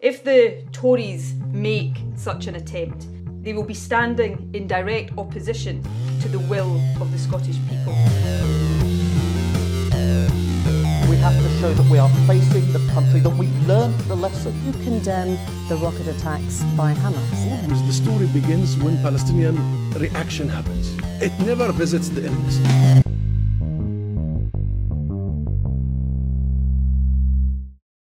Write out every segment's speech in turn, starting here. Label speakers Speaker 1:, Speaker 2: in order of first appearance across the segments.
Speaker 1: If the Tories make such an attempt, they will be standing in direct opposition to the will of the Scottish people.
Speaker 2: We have to show that we are facing the country, that we've learned the lesson.
Speaker 3: You condemn the rocket attacks by Hamas.
Speaker 4: Always the story begins when Palestinian reaction happens. It never visits the embassy.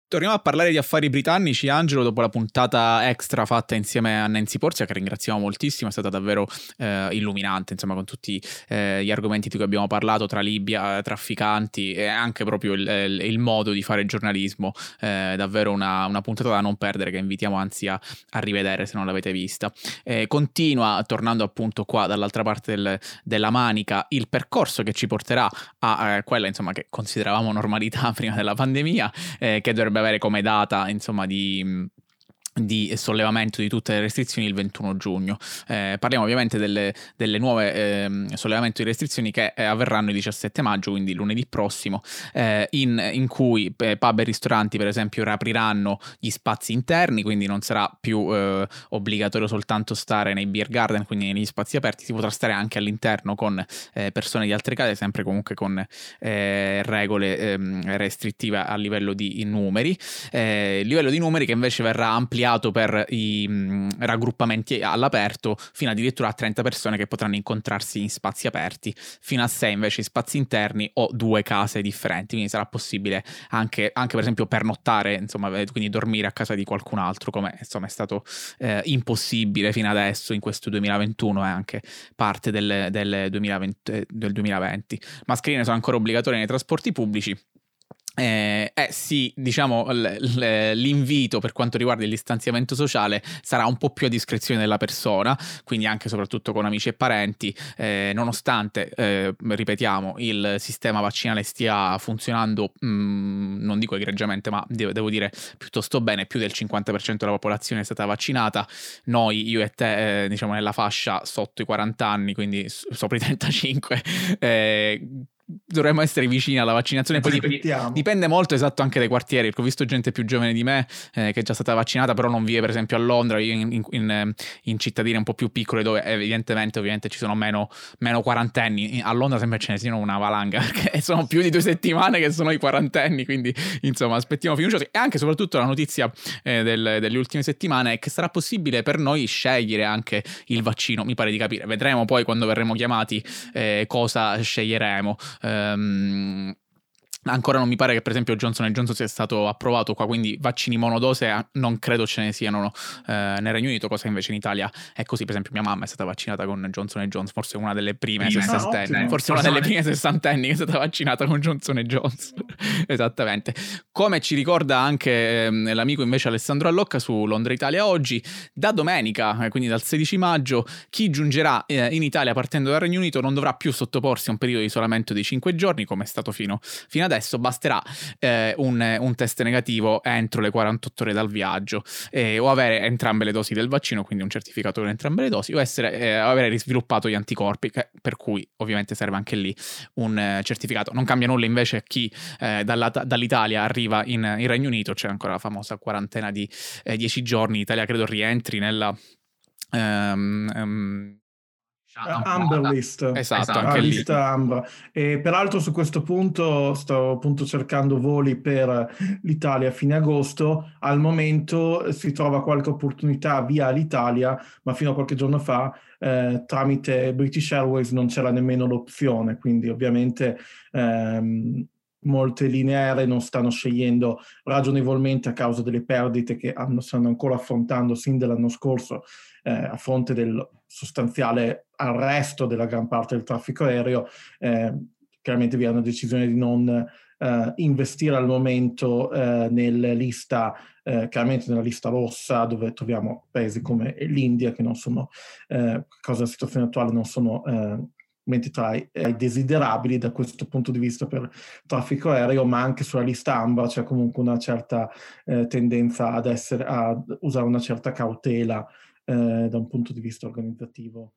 Speaker 5: Torniamo a parlare di affari britannici, Angelo, dopo la puntata extra fatta insieme a Nancy Porzia, che ringraziamo moltissimo, è stata davvero eh, illuminante, insomma, con tutti eh, gli argomenti di cui abbiamo parlato, tra Libia, trafficanti e anche proprio il, il, il modo di fare giornalismo, eh, davvero una, una, puntata da non perdere, che invitiamo anzi a, a rivedere se non l'avete vista. continua, tornando appunto qua dall'altra parte del, della manica, il percorso che ci porterà a eh, quella, insomma, che consideravamo normalità prima della pandemia, eh, che dovrebbe avere come data insomma di di sollevamento di tutte le restrizioni il 21 giugno. Eh, parliamo ovviamente delle, delle nuove eh, sollevamento di restrizioni che eh, avverranno il 17 maggio, quindi lunedì prossimo, eh, in, in, cui eh, pub e ristoranti per esempio riapriranno gli spazi interni, quindi non sarà più eh, obbligatorio soltanto stare nei beer garden, quindi negli spazi aperti, si potrà stare anche all'interno con persone di altre case, sempre comunque con regole ehm, restrittive a livello di numeri. il livello di numeri che invece verrà ampliato ampliato per i mh, mm, raggruppamenti all'aperto fino addirittura a 30 persone che potranno incontrarsi in spazi aperti, fino a 6 invece in spazi interni o due case differenti, quindi sarà possibile anche, anche per esempio pernottare, insomma, quindi dormire a casa di qualcun altro, come insomma è stato eh, impossibile fino adesso in questo 2021 e anche parte del, del, 2020, del 2020. Mascherine sono ancora obbligatorie nei trasporti pubblici eh, eh, sì, diciamo l'invito per quanto riguarda il distanziamento sociale sarà un po' più a discrezione della persona, quindi anche e soprattutto con amici e parenti, eh, nonostante, eh, ripetiamo, il sistema vaccinale stia funzionando, mh, mm, non dico egregiamente, ma devo, devo, dire piuttosto bene, più del 50% della popolazione è stata vaccinata, noi, io e te, eh, diciamo nella fascia sotto i 40 anni, quindi sopra i 35, dovremmo essere vicini alla vaccinazione. Poi dip- dipende molto esatto anche dai quartieri, perché ho visto gente più giovane di me eh, che è già stata vaccinata, però non vive per esempio a Londra, in, in, in, in cittadine un po' più piccole dove evidentemente ovviamente ci sono meno, meno, quarantenni. A Londra sembra ce ne siano una valanga, perché sono più di due settimane che sono i quarantenni, quindi insomma aspettiamo fiduciosi. E anche soprattutto la notizia eh, del, delle ultime settimane è che sarà possibile per noi scegliere anche il vaccino, mi pare di capire. Vedremo poi quando verremo chiamati eh, cosa sceglieremo. Um, Ancora non mi pare che per esempio Johnson Johnson sia stato approvato qua, quindi vaccini monodose eh, non credo ce ne siano eh, nel Regno Unito, cosa invece in Italia è così. Per esempio mia mamma è stata vaccinata con Johnson Johnson, forse una delle prime Prima, sessantenni, no, forse una delle prime sessantenni che è stata vaccinata con Johnson Johnson. Esattamente. Come ci ricorda anche eh, l'amico invece Alessandro Allocca su Londra Italia oggi, da domenica, eh, quindi dal 16 maggio, chi giungerà eh, in Italia partendo dal Regno Unito non dovrà più sottoporsi a un periodo di isolamento di 5 giorni come è stato fino, fino adesso adesso basterà eh, un, un, test negativo entro le 48 ore dal viaggio eh, o avere entrambe le dosi del vaccino, quindi un certificato con entrambe le dosi, o essere, eh, avere risviluppato gli anticorpi, che, per cui ovviamente serve anche lì un eh, certificato. Non cambia nulla invece chi eh, dalla, dall'Italia arriva in, in, Regno Unito, c'è ancora la famosa quarantena di 10 eh, giorni, l'Italia credo rientri nella... Um, um,
Speaker 6: uh, Amber List.
Speaker 5: Esatto, esatto. anche lì.
Speaker 6: lista Amber. E peraltro su questo punto sto appunto cercando voli per l'Italia a fine agosto. Al momento si trova qualche opportunità via l'Italia, ma fino a qualche giorno fa eh, tramite British Airways non c'era nemmeno l'opzione, quindi ovviamente ehm, molte linee aeree non stanno scegliendo ragionevolmente a causa delle perdite che hanno, stanno ancora affrontando sin dall'anno scorso eh, a fronte del sostanziale arresto della gran parte del traffico aereo. Eh, chiaramente vi è una decisione di non eh, investire al momento eh, nella lista, eh, chiaramente nella lista rossa, dove troviamo paesi come l'India, che non sono, eh, causa della situazione attuale, non sono mentre tra i, i, desiderabili da questo punto di vista per traffico aereo, ma anche sulla lista AMBA c'è comunque una certa eh, tendenza ad essere, a usare una certa cautela eh, da un punto di vista organizzativo.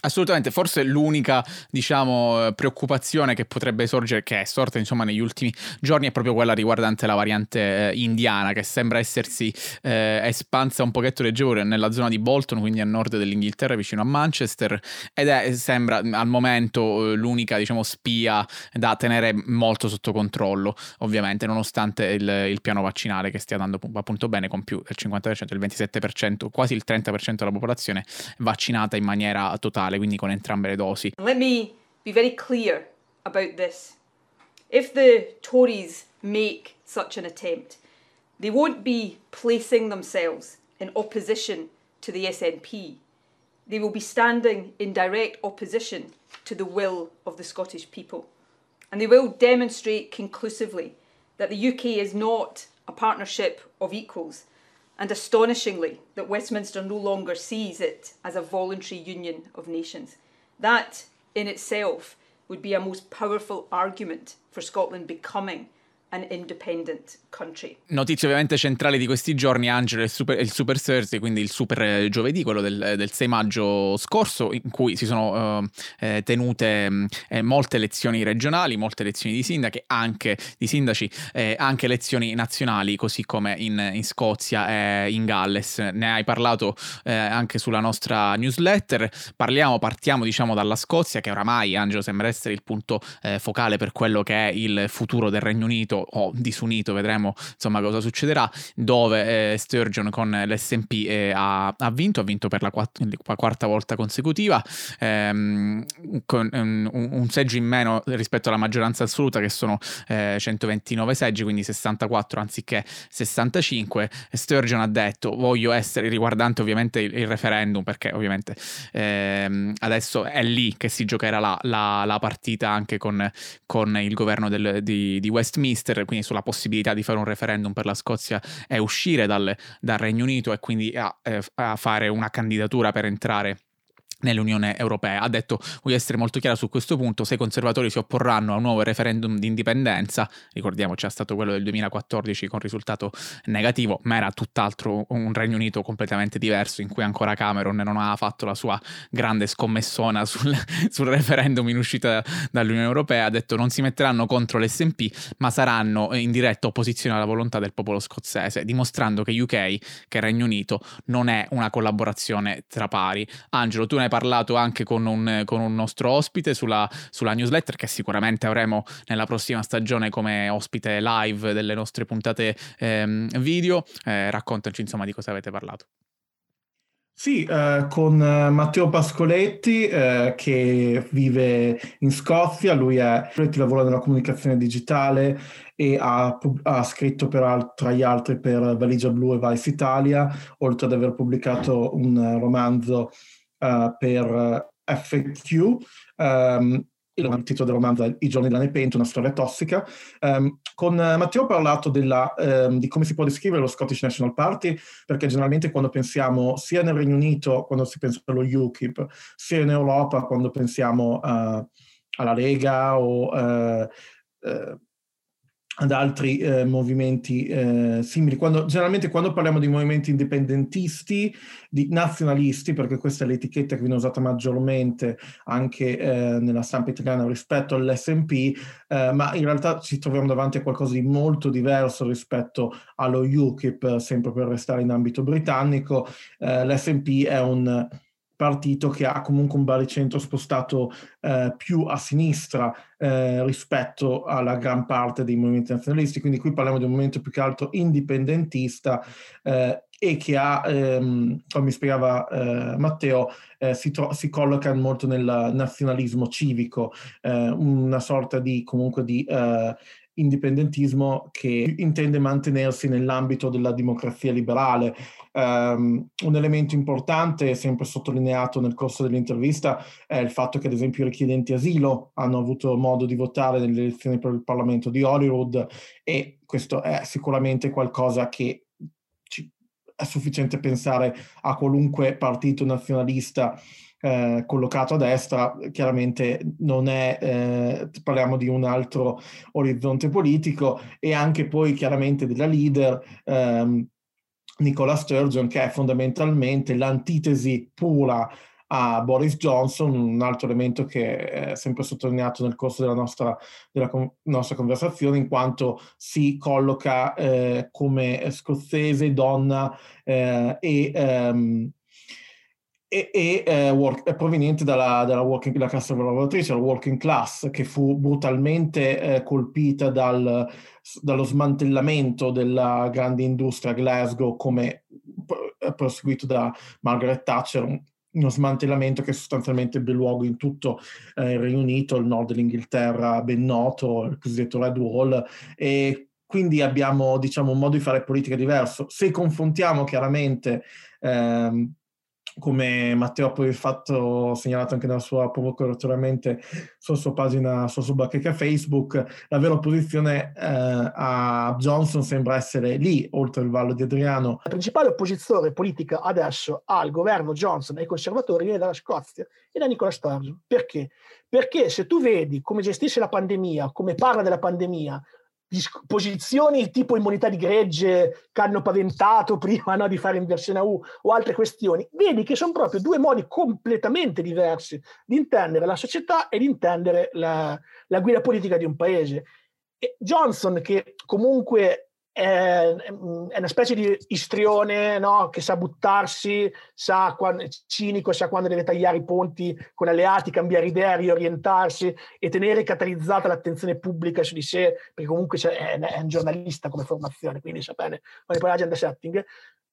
Speaker 5: Assolutamente, forse l'unica, diciamo, eh, preoccupazione che potrebbe sorgere, che è sorta insomma negli ultimi giorni, è proprio quella riguardante la variante eh, indiana, che sembra essersi eh, espansa un pochetto leggevo nella zona di Bolton, quindi a nord dell'Inghilterra, vicino a Manchester, ed è, sembra al momento eh, l'unica, diciamo, spia da tenere molto sotto controllo, ovviamente, nonostante il, il piano vaccinale che stia dando appunto bene, con più del 50%, il 27%, quasi il 30% della popolazione vaccinata in maniera totale quindi con entrambe le dosi.
Speaker 1: Let me be very clear about this. If the Tories make such an attempt, they won't be placing themselves in opposition to the SNP. They will be standing in direct opposition to the will of the Scottish people. And they will demonstrate conclusively that the UK is not a partnership of equals and astonishingly, that Westminster no longer sees it as a voluntary union of nations. That in itself would be a most powerful argument for Scotland becoming an independent country.
Speaker 5: Notizie ovviamente centrali di questi giorni, Angelo, il Super, il super Thursday, quindi il Super eh, Giovedì, quello del, del 6 maggio scorso, in cui si sono uh, eh, tenute mm, eh, molte elezioni regionali, molte elezioni di sindaci, anche, di sindaci eh, anche elezioni nazionali, così come in, in, Scozia e in Galles. Ne hai parlato eh, anche sulla nostra newsletter. Parliamo, partiamo diciamo dalla Scozia, che oramai, Angelo, sembra essere il punto eh, focale per quello che è il futuro del Regno Unito o disunito, vedremo insomma cosa succederà, dove eh, Sturgeon con l'SP eh, ha, ha, vinto, ha vinto per la, quatt- quarta volta consecutiva, ehm, con um, un, un, seggio in meno rispetto alla maggioranza assoluta che sono eh, 129 seggi, quindi 64 anziché 65. Sturgeon ha detto voglio essere riguardante ovviamente il, il referendum perché ovviamente ehm, adesso è lì che si giocherà la, la, la partita anche con, con il governo del, di, di Westminster Westminster, quindi sulla possibilità di fare un referendum per la Scozia e uscire dal, dal Regno Unito e quindi a, eh, a fare una candidatura per entrare nell'Unione Europea. Ha detto voglio essere molto chiaro su questo punto, se i conservatori si opporranno a un nuovo referendum di indipendenza, ricordiamo c'è stato quello del 2014 con risultato negativo, ma era tutt'altro un Regno Unito completamente diverso in cui ancora Cameron non aveva fatto la sua grande scommessona sul, sul referendum in uscita dall'Unione Europea, ha detto non si metteranno contro l'SNP, ma saranno in diretta opposizione alla volontà del popolo scozzese, dimostrando che UK, che Regno Unito, non è una collaborazione tra pari. Angelo, tu ne hai parlato anche con un, con un nostro ospite sulla, sulla, newsletter che sicuramente avremo nella prossima stagione come ospite live delle nostre puntate ehm, video. Eh, raccontaci insomma di cosa avete parlato.
Speaker 6: Sì, eh, con eh, Matteo Pascoletti eh, che vive in Scozia, lui è, lavora nella comunicazione digitale e ha, ha scritto per, tra gli altri per Valigia Blu e Vice Italia, oltre ad aver pubblicato un romanzo uh, per FQ. Um, il titolo del romanzo è I giorni della Nepente, una storia tossica. Um, con Matteo ho parlato della, um, di come si può descrivere lo Scottish National Party, perché generalmente quando pensiamo sia nel Regno Unito, quando si pensa allo UKIP, sia in Europa, quando pensiamo uh, alla Lega o uh, uh, ad altri eh, movimenti eh, simili. Quando, generalmente quando parliamo di movimenti indipendentisti, di nazionalisti, perché questa è l'etichetta che viene usata maggiormente anche eh, nella stampa italiana rispetto all'SNP, eh, ma in realtà ci troviamo davanti a qualcosa di molto diverso rispetto allo UKIP, sempre per restare in ambito britannico. Eh, L'SNP è un partito che ha comunque un baricentro spostato eh, più a sinistra eh, rispetto alla gran parte dei movimenti nazionalisti, quindi qui parliamo di un movimento più che altro indipendentista eh, e che ha, ehm, come spiegava eh, Matteo, eh, si, tro- si, colloca molto nel nazionalismo civico, eh, una sorta di comunque di indipendentismo che intende mantenersi nell'ambito della democrazia liberale. Um, un elemento importante, sempre sottolineato nel corso dell'intervista, è il fatto che ad esempio i richiedenti asilo hanno avuto modo di votare nelle elezioni per il Parlamento di Holyrood e questo è sicuramente qualcosa che ci, è sufficiente pensare a qualunque partito nazionalista eh, collocato a destra, chiaramente non è, eh, parliamo di un altro orizzonte politico e anche poi chiaramente della leader. Ehm, Nicola Sturgeon, che è fondamentalmente l'antitesi pura a Boris Johnson, un altro elemento che è sempre sottolineato nel corso della nostra, della con- nostra conversazione, in quanto si colloca eh, come scozzese, donna eh, e... Um, e, e eh, work, è proveniente dalla, dalla, working, dalla classe lavoratrice, la working class, che fu brutalmente eh, colpita dal, dallo smantellamento della grande industria Glasgow, come proseguito da Margaret Thatcher, uno smantellamento che sostanzialmente ebbe luogo in tutto eh, il Regno Unito, il nord dell'Inghilterra ben noto, il cosiddetto Red Wall, e quindi abbiamo diciamo, un modo di fare politica diverso. Se confrontiamo chiaramente ehm, come Matteo ha poi fatto, segnalato anche nella sua provocatoriamente sulla sua pagina, sulla sua bacheca Facebook, la vera opposizione eh, a Johnson sembra essere lì, oltre il Vallo di Adriano.
Speaker 7: La principale opposizione politica adesso al governo Johnson e ai conservatori viene dalla Scozia e da Nicola Sturgeon. Perché? Perché se tu vedi come gestisce la pandemia, come parla della pandemia, posizioni tipo immunità di gregge che hanno paventato prima no, di fare inversione a U o altre questioni, vedi che sono proprio due modi completamente diversi di intendere la società e di intendere la, la guida politica di un paese. E Johnson, che comunque è, è una specie di istrione no? che sa buttarsi, sa quando, cinico, sa quando deve tagliare i ponti con alleati, cambiare idea, riorientarsi e tenere catalizzata l'attenzione pubblica su di sé, perché comunque è, è un giornalista come formazione, quindi sa bene manipolare agenda setting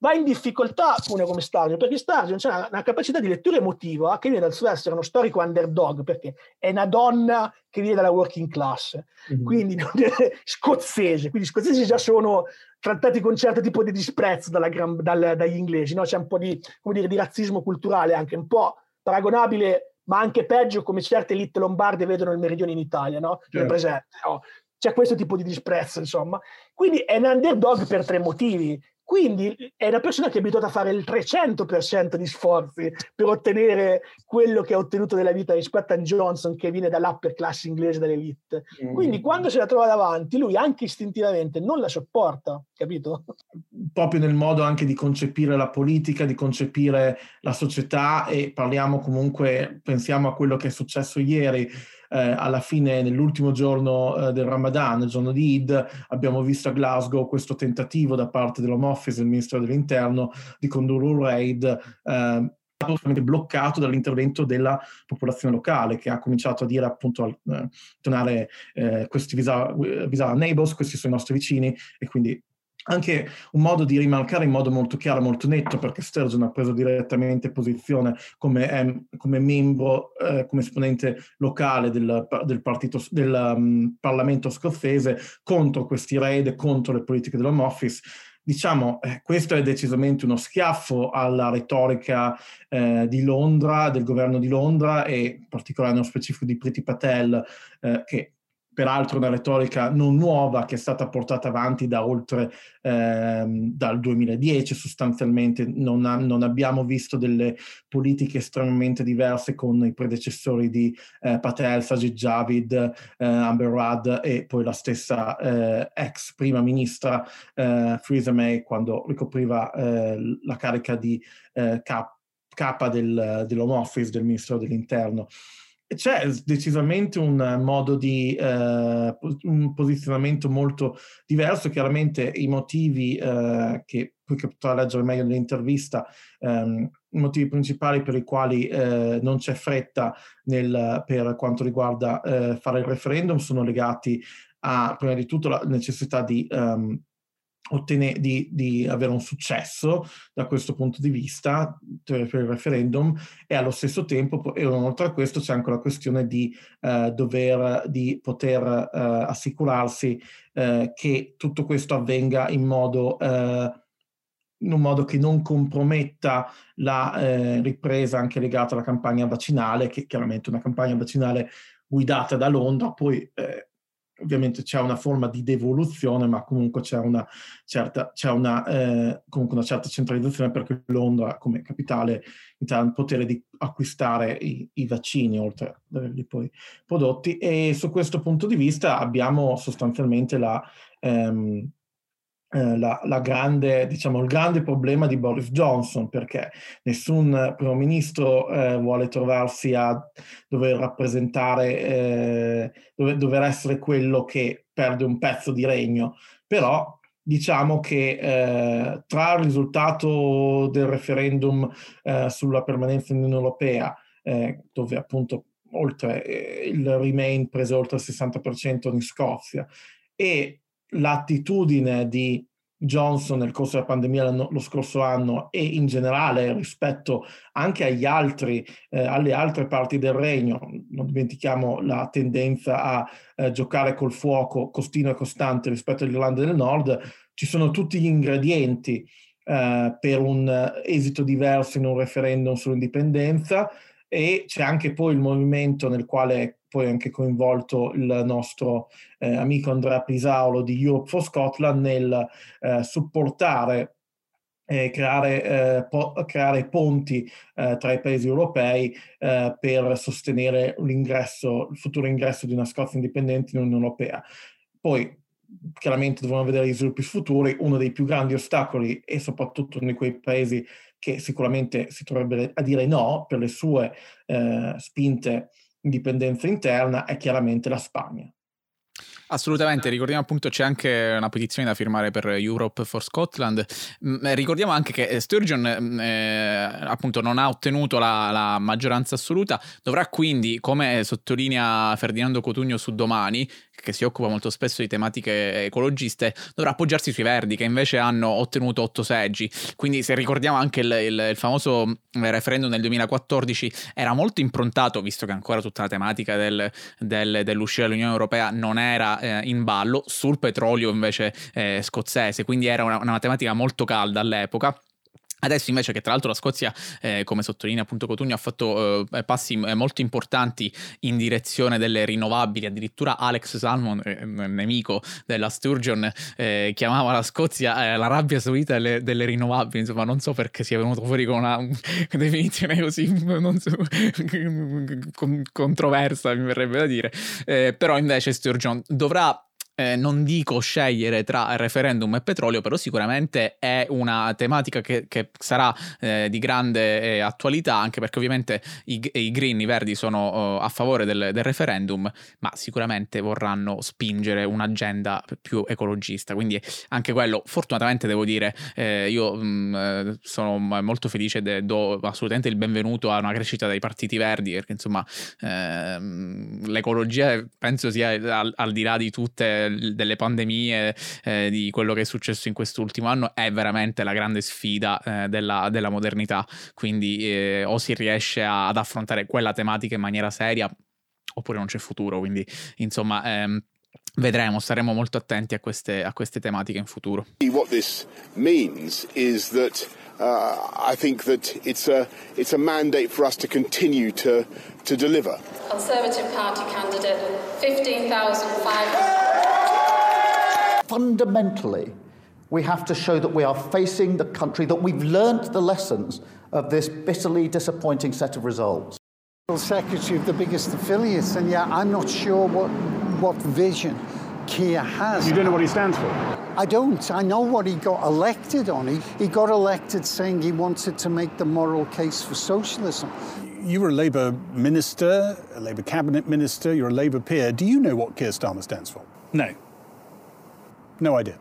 Speaker 7: va in difficoltà uno come Sturgeon, perché Sturgeon ha una capacità di lettura emotiva che viene dal suo essere uno storico underdog, perché è una donna che viene dalla working class, mm-hmm. quindi scozzese, quindi gli scozzesi già sono trattati con certo tipo di disprezzo gran, dal, dagli inglesi, no? c'è un po' di, dire, di razzismo culturale anche un po' paragonabile ma anche peggio come certe elite lombarde vedono il meridione in Italia, no? Certo. presente, no? C'è questo tipo di disprezzo, insomma. Quindi è un underdog per tre motivi. Quindi è una persona che è abituata a fare il 300% di sforzi per ottenere quello che ha ottenuto nella vita rispetto a Johnson che viene dall'upper class inglese, dall'elite. Quindi quando se la trova davanti, lui anche istintivamente non la sopporta, capito?
Speaker 6: Proprio nel modo anche di concepire la politica, di concepire la società e parliamo comunque, pensiamo a quello che è successo ieri alla fine, nell'ultimo giorno eh, del Ramadan, il giorno di Eid, abbiamo visto a Glasgow questo tentativo da parte dell'Home Office del Ministro dell'Interno di condurre un raid eh, assolutamente bloccato dall'intervento della popolazione locale che ha cominciato a dire appunto a eh, tornare eh, questi visa, visa neighbors, questi sono i nostri vicini e quindi anche un modo di rimarcare in modo molto chiaro, molto netto, perché Sturgeon ha preso direttamente posizione come, eh, come membro, eh, come esponente locale del, del, partito, del um, Parlamento scozzese contro questi raid, contro le politiche dell'Home Office. Diciamo, eh, questo è decisamente uno schiaffo alla retorica eh, di Londra, del governo di Londra e in particolare nello specifico di Priti Patel, eh, che peraltro una retorica non nuova che è stata portata avanti da oltre ehm, dal 2010 sostanzialmente non, ha, non, abbiamo visto delle politiche estremamente diverse con i predecessori di eh, Patel, Sajid Javid, eh, Amber Rudd e poi la stessa eh, ex prima ministra eh, Theresa May quando ricopriva eh, la carica di eh, cap- capa del, dell'Home Office del Ministero dell'Interno. C'è decisamente un modo di eh, un posizionamento molto diverso, chiaramente i motivi eh, che poi che potrà leggere meglio nell'intervista, ehm, i motivi principali per i quali eh, non c'è fretta nel, per quanto riguarda eh, fare il referendum sono legati a prima di tutto la necessità di um, ottenere, di, di, avere un successo da questo punto di vista per il referendum e allo stesso tempo, e oltre a questo c'è anche la questione di eh, dover, di poter eh, assicurarsi eh, che tutto questo avvenga in modo, eh, in un modo che non comprometta la eh, ripresa anche legata alla campagna vaccinale, che chiaramente è una campagna vaccinale guidata da Londra, poi eh, ovviamente c'è una forma di devoluzione, ma comunque c'è una certa, c'è una, eh, comunque una certa centralizzazione perché Londra come capitale ha il potere di acquistare i, i vaccini oltre ad averli poi prodotti. E su questo punto di vista abbiamo sostanzialmente la, ehm, eh, la, la grande, diciamo, il grande problema di Boris Johnson, perché nessun primo ministro eh, vuole trovarsi a dover rappresentare, eh, dover, dover, essere quello che perde un pezzo di regno, però diciamo che eh, tra il risultato del referendum eh, sulla permanenza nell'Unione Europea, eh, dove appunto oltre il Remain prese oltre il 60% in Scozia, e l'attitudine di Johnson nel corso della pandemia lo scorso anno e in generale rispetto anche agli altri, eh, alle altre parti del regno, non dimentichiamo la tendenza a eh, giocare col fuoco continua e costante rispetto all'Irlanda del Nord, ci sono tutti gli ingredienti eh, per un esito diverso in un referendum sull'indipendenza e c'è anche poi il movimento nel quale poi anche coinvolto il nostro eh, amico Andrea Pisaulo di Europe for Scotland nel eh, supportare e creare, eh, po- creare, ponti eh, tra i paesi europei eh, per sostenere l'ingresso, il futuro ingresso di una Scozia indipendente nell'Unione Europea. Poi chiaramente dovremo vedere gli sviluppi futuri, uno dei più grandi ostacoli e soprattutto uno di quei paesi che sicuramente si troverebbe a dire no per le sue eh, spinte indipendenza interna è chiaramente la Spagna.
Speaker 5: Assolutamente, ricordiamo appunto c'è anche una petizione da firmare per Europe for Scotland. Mm, eh, ricordiamo anche che eh, Sturgeon mm, eh, appunto non ha ottenuto la, la, maggioranza assoluta, dovrà quindi, come sottolinea Ferdinando Cotugno su Domani, che si occupa molto spesso di tematiche ecologiste, dovrà appoggiarsi sui Verdi che invece hanno ottenuto otto seggi. Quindi se ricordiamo anche il, il, il famoso mm, referendum del 2014 era molto improntato, visto che ancora tutta la tematica del, del, dell'uscita dall'Unione Europea non era eh, in ballo sul petrolio invece eh, scozzese, quindi era una, una matematica molto calda all'epoca. Adesso invece che tra l'altro la Scozia, eh, come sottolinea appunto Cotugno, ha fatto eh, passi eh, molto importanti in direzione delle rinnovabili, addirittura Alex Salmon, eh, nemico della Sturgeon, eh, chiamava la Scozia eh, la rabbia saudita delle, delle, rinnovabili, insomma non so perché sia venuto fuori con una definizione così so, controversa, mi verrebbe da dire, però invece Sturgeon dovrà eh, non dico scegliere tra referendum e petrolio, però sicuramente è una tematica che, che sarà eh, di grande eh, attualità, anche perché ovviamente i, i green, i verdi sono uh, a favore del, del, referendum, ma sicuramente vorranno spingere un'agenda più ecologista. Quindi anche quello, fortunatamente devo dire, eh, io mh, mm, eh, sono molto felice e do assolutamente il benvenuto a una crescita dei partiti verdi, perché insomma ehm, l'ecologia penso sia al, al di là di tutte delle pandemie, eh, di quello che è successo in quest'ultimo anno, è veramente la grande sfida eh, della, della, modernità. Quindi eh, o si riesce a, ad affrontare quella tematica in maniera seria oppure non c'è futuro. Quindi insomma... Ehm, Vedremo, staremo molto attenti a queste, a queste tematiche in futuro.
Speaker 8: What this means is that uh, I think that it's a, it's a mandate for us to continue to, to deliver. Conservative Party candidate,
Speaker 2: 15,500 fundamentally, we have to show that we are facing the country, that we've learnt the lessons of this bitterly disappointing set of results.
Speaker 9: Secretary of the biggest affiliates, and yeah, I'm not sure what, what vision Kia has.
Speaker 10: You don't know what he stands for?
Speaker 9: I don't. I know what he got elected on. He, he got elected saying he wanted to make the moral case for socialism.
Speaker 10: You were a Labour minister, a Labour cabinet minister, you're a Labour peer. Do you know what Keir Starmer stands for?
Speaker 11: No.
Speaker 10: No idea.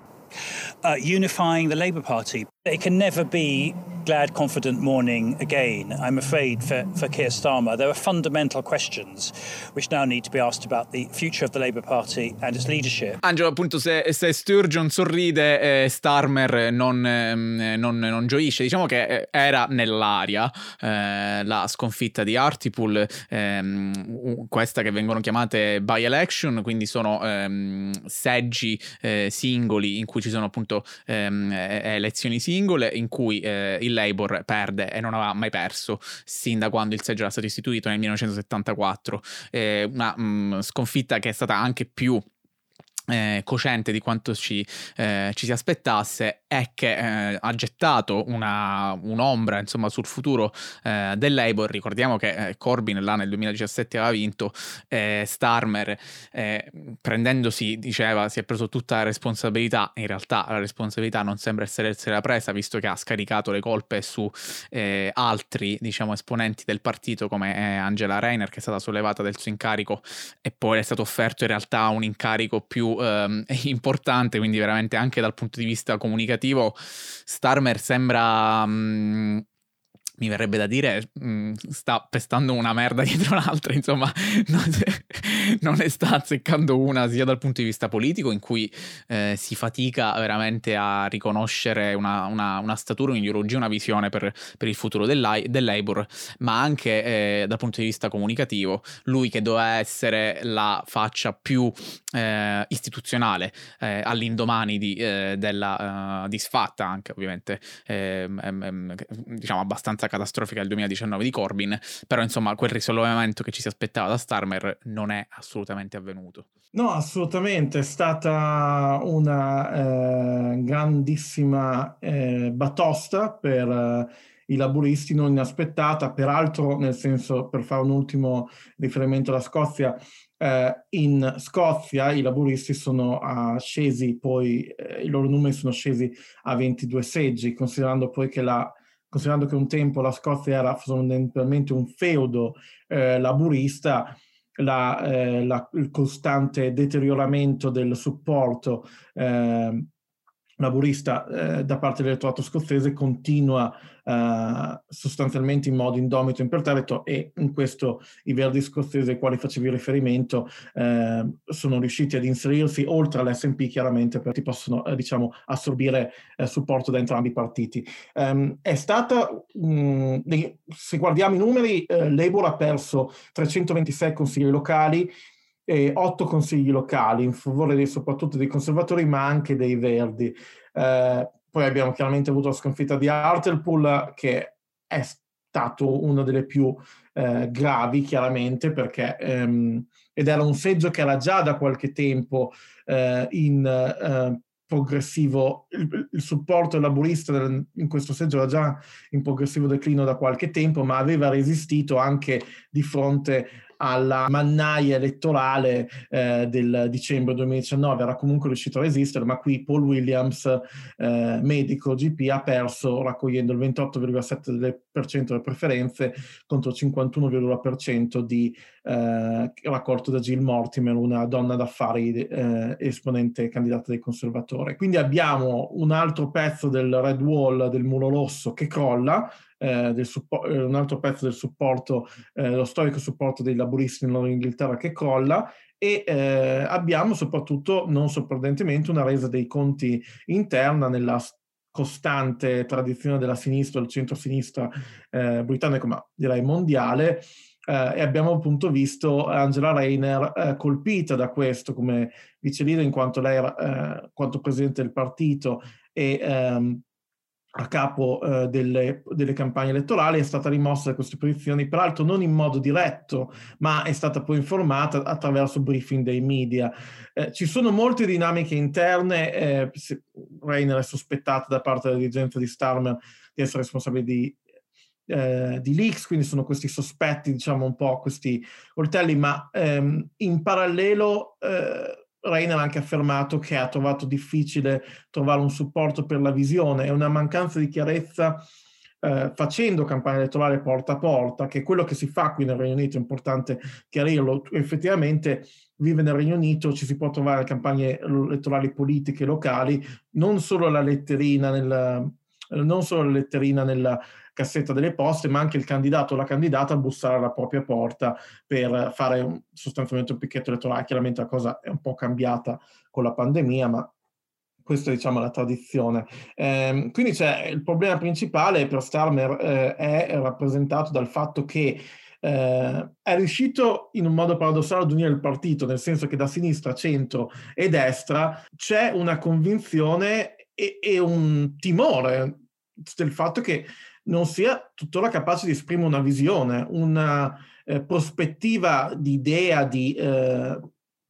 Speaker 11: Uh, unifying the Labour Party. It can never be glad, confident morning again, I'm afraid, for, for Keir Starmer. There are fundamental questions which now need to be asked about the future of the Labour Party and its leadership.
Speaker 5: Angelo, appunto, se, se Sturgeon sorride, eh, Starmer non, eh, non, non, gioisce. Diciamo che eh, era nell'aria eh, la sconfitta di Artipool, ehm, questa che vengono chiamate by-election, quindi sono ehm, seggi eh, singoli in cui ci sono appunto ehm, elezioni singole, in cui eh, il Labour perde e non aveva mai perso sin da quando il seggio era stato istituito nel 1974. Eh, una mh, mm, sconfitta che è stata anche più eh, cosciente di quanto ci, eh, ci, si aspettasse è che eh, ha gettato una, un'ombra insomma, sul futuro eh, del Labour. Ricordiamo che eh, Corbyn là nel 2017 aveva vinto, eh, Starmer prendendosi, diceva, si è preso tutta la responsabilità. In realtà la responsabilità non sembra essere presa, visto che ha scaricato le colpe su altri diciamo, esponenti del partito come Angela Reiner, che è stata sollevata del suo incarico e poi è stato offerto in realtà un incarico più eh, importante, quindi veramente anche dal punto di vista comunicativo Starmer sembra... Mh, mm, mi verrebbe da dire, mh, mm, sta pestando una merda dietro l'altra, insomma, non, non, ne sta azzeccando una sia dal punto di vista politico, in cui eh, si fatica veramente a riconoscere una, una, una statura, un'ideologia, una visione per, per il futuro del, del ma anche eh, dal punto di vista comunicativo, lui che doveva essere la faccia più eh, istituzionale eh, all'indomani di, eh, della uh, disfatta, anche ovviamente, ehm, ehm, diciamo abbastanza abbastanza catastrofica del 2019 di Corbyn, però insomma quel risollevamento che ci si aspettava da Starmer non è assolutamente avvenuto.
Speaker 6: No, assolutamente, è stata una eh, grandissima eh, batosta per eh, i laburisti, non inaspettata, peraltro nel senso, per fare un ultimo riferimento alla Scozia, eh, in Scozia i laburisti sono uh, scesi poi, eh, i loro numeri sono scesi a 22 seggi, considerando poi che la considerando che un tempo la Scozia era fondamentalmente un feudo eh, laburista, la, eh, la, il costante deterioramento del supporto eh, laburista eh, da parte dell'elettorato scozzese continua eh, sostanzialmente in modo indomito e imperterrito e in questo i verdi scozzesi ai quali facevi riferimento eh, sono riusciti ad inserirsi oltre all'SNP chiaramente perché possono eh, diciamo assorbire eh, supporto da entrambi i partiti. Um, è stata, mh, se guardiamo i numeri, eh, Labour ha perso 326 consigli locali e otto consigli locali in favore dei, soprattutto dei conservatori, ma anche dei verdi. Eh, poi abbiamo chiaramente avuto la sconfitta di Hartlepool, che è stato una delle più eh, gravi, chiaramente, perché ehm, ed era un seggio che era già da qualche tempo eh, in eh, progressivo, il, il, supporto laburista in questo seggio era già in progressivo declino da qualche tempo, ma aveva resistito anche di fronte alla mannaia elettorale eh, del dicembre 2019, era comunque riuscito a resistere, ma qui Paul Williams, eh, medico GP, ha perso raccogliendo il 28,7% delle preferenze contro il 51,1% di eh, raccolto da Jill Mortimer, una donna d'affari eh, esponente candidata dei conservatori. Quindi abbiamo un altro pezzo del Red Wall, del muro rosso, che crolla, eh, suppo- eh, un altro pezzo del supporto, eh, lo storico supporto dei laburisti in Inghilterra che crolla e eh, abbiamo soprattutto, non sorprendentemente, una resa dei conti interna nella costante tradizione della sinistra, del centro-sinistra britannico, ma direi mondiale, e abbiamo appunto visto Angela Rayner eh, colpita da questo come vice leader in quanto lei era eh, quanto presidente del partito e ehm, a capo eh, delle, delle, campagne elettorali, è stata rimossa da queste posizioni, peraltro non in modo diretto, ma è stata poi informata attraverso briefing dei media. Eh, ci sono molte dinamiche interne, eh, Reiner è sospettata da parte della dirigenza di Starmer di essere responsabile di, eh, di leaks, quindi sono questi sospetti, diciamo un po' questi coltelli, ma ehm, in parallelo eh, Reiner ha anche affermato che ha trovato difficile trovare un supporto per la visione. E una mancanza di chiarezza eh, facendo campagna elettorale porta a porta, che è quello che si fa qui nel Regno Unito, è importante chiarirlo, effettivamente vive nel Regno Unito, ci si può trovare campagne elettorali politiche locali, non solo la letterina nel, non solo la letterina nella cassetta delle poste, ma anche il candidato o la candidata a bussare alla propria porta per fare un, sostanzialmente un picchetto elettorale. Chiaramente la cosa è un po' cambiata con la pandemia, ma questa diciamo, è la tradizione. Eh, quindi c'è, il problema principale per Starmer eh, è rappresentato dal fatto che eh, è riuscito in un modo paradossale ad unire il partito, nel senso che da sinistra, centro e destra c'è una convinzione e, e un timore del fatto che non sia tuttora capace di esprimere una visione, una eh, prospettiva di idea, di, eh,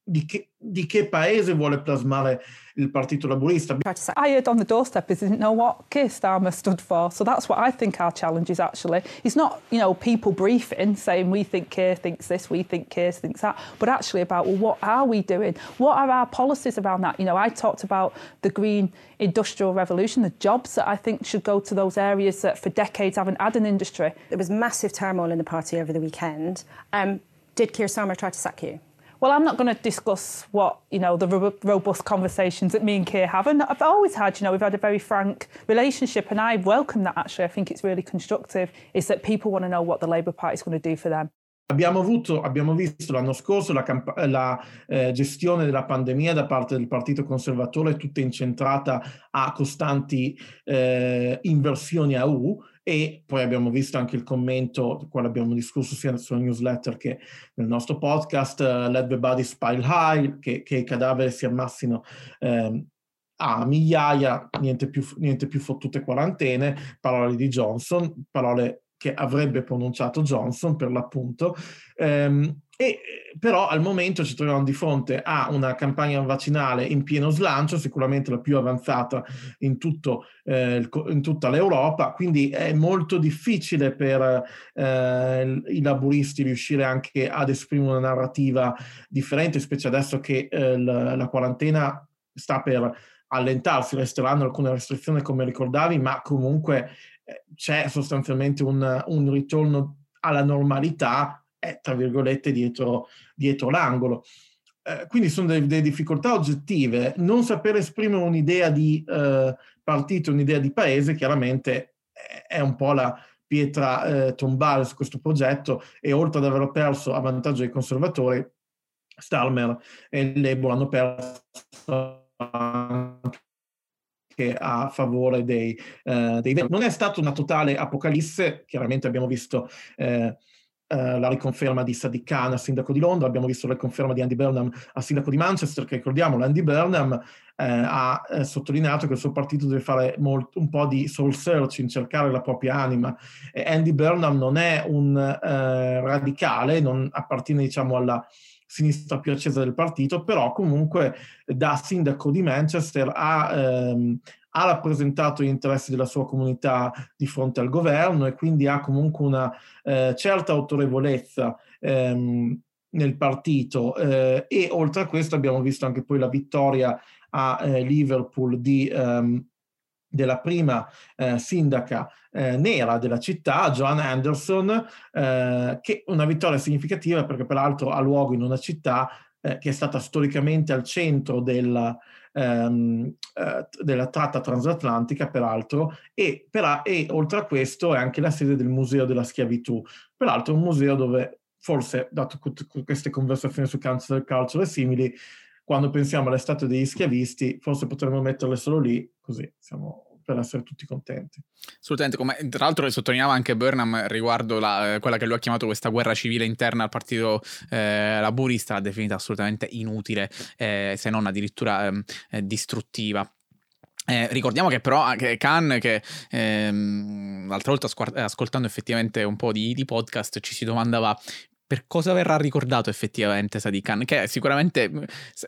Speaker 6: di che, di che paese vuole plasmare il Partito Laburista.
Speaker 12: I heard on the doorstep is didn't know what Keir Starmer stood for. So that's what I think our challenge is actually. It's not, you know, people briefing saying we think Keir thinks this, we think Keir thinks that, but actually about, well, what are we doing? What are our policies around that? You know, I talked about the green industrial revolution, the jobs that I think should go to those areas that for decades haven't had an industry.
Speaker 3: There was massive turmoil in the party over the weekend. Um, did Keir Starmer try to sack you?
Speaker 12: Well, I'm not going to discuss what you know the ro- robust conversations that me and Keir have, and I've always had, you know, we've had a very frank relationship, and I welcome that. Actually, I think it's really constructive. Is that people want to know what the Labour Party is going to do for them.
Speaker 6: Abbiamo, avuto, abbiamo visto l'anno scorso la, camp- la eh, gestione della pandemia da parte del Partito Conservatore tutta incentrata a costanti eh, inversioni a U e poi abbiamo visto anche il commento, del quale abbiamo discusso sia sulla newsletter che nel nostro podcast, uh, Let the Body Spile High, che, che i cadaveri si ammassino eh, a migliaia, niente più, niente più fottute quarantene, parole di Johnson, parole che avrebbe pronunciato Johnson per l'appunto. Um, e, però al momento ci troviamo di fronte a una campagna vaccinale in pieno slancio, sicuramente la più avanzata in, tutto, eh, in tutta l'Europa, quindi è molto difficile per eh, i laburisti riuscire anche ad esprimere una narrativa differente, specie adesso che eh, la, la quarantena sta per allentarsi, resteranno alcune restrizioni come ricordavi, ma comunque eh, c'è sostanzialmente un, un ritorno alla normalità è, tra virgolette, dietro, dietro l'angolo. Eh, quindi sono delle, delle, difficoltà oggettive. Non sapere esprimere un'idea di eh, partito, un'idea di paese, chiaramente è un po' la pietra eh, tombale su questo progetto e oltre ad averlo perso a vantaggio dei conservatori, Stalmer e Labour hanno perso anche a favore dei, uh, dei... Non è stata una totale apocalisse, chiaramente abbiamo visto... Eh, Uh, la riconferma di Sadiq Khan a sindaco di Londra, abbiamo visto la riconferma di Andy Burnham a sindaco di Manchester, che ricordiamo, Andy Burnham uh, ha uh, sottolineato che il suo partito deve fare molto, un po' di soul searching, cercare la propria anima. E Andy Burnham non è un radicale, non appartiene diciamo alla sinistra più accesa del partito, però comunque da sindaco di Manchester ha... Um, ha rappresentato gli interessi della sua comunità di fronte al governo e quindi ha comunque una eh, certa autorevolezza ehm, nel partito eh, e oltre a questo abbiamo visto anche poi la vittoria a eh, Liverpool di, ehm, della prima eh, sindaca eh, nera della città, Joan Anderson, eh, che è una vittoria significativa perché peraltro ha luogo in una città che è stata storicamente al centro della, ehm, eh, della tratta transatlantica, peraltro, e, per, e oltre a questo è anche la sede del Museo della Schiavitù, peraltro un museo dove forse, dato queste conversazioni su cancel culture e simili, quando pensiamo alle statue degli schiavisti, forse potremmo metterle solo lì, così siamo per essere tutti contenti.
Speaker 5: Assolutamente, come tra l'altro sottolineava anche Burnham riguardo la, quella che lui ha chiamato questa guerra civile interna al partito eh, laburista, l'ha definita assolutamente inutile, eh, se non addirittura ehm, eh, distruttiva. Eh, ricordiamo che però che Khan, che ehm, l'altra volta ascoltando effettivamente un po' di, di, podcast, ci si domandava per cosa verrà ricordato effettivamente Sadiq Khan, che è sicuramente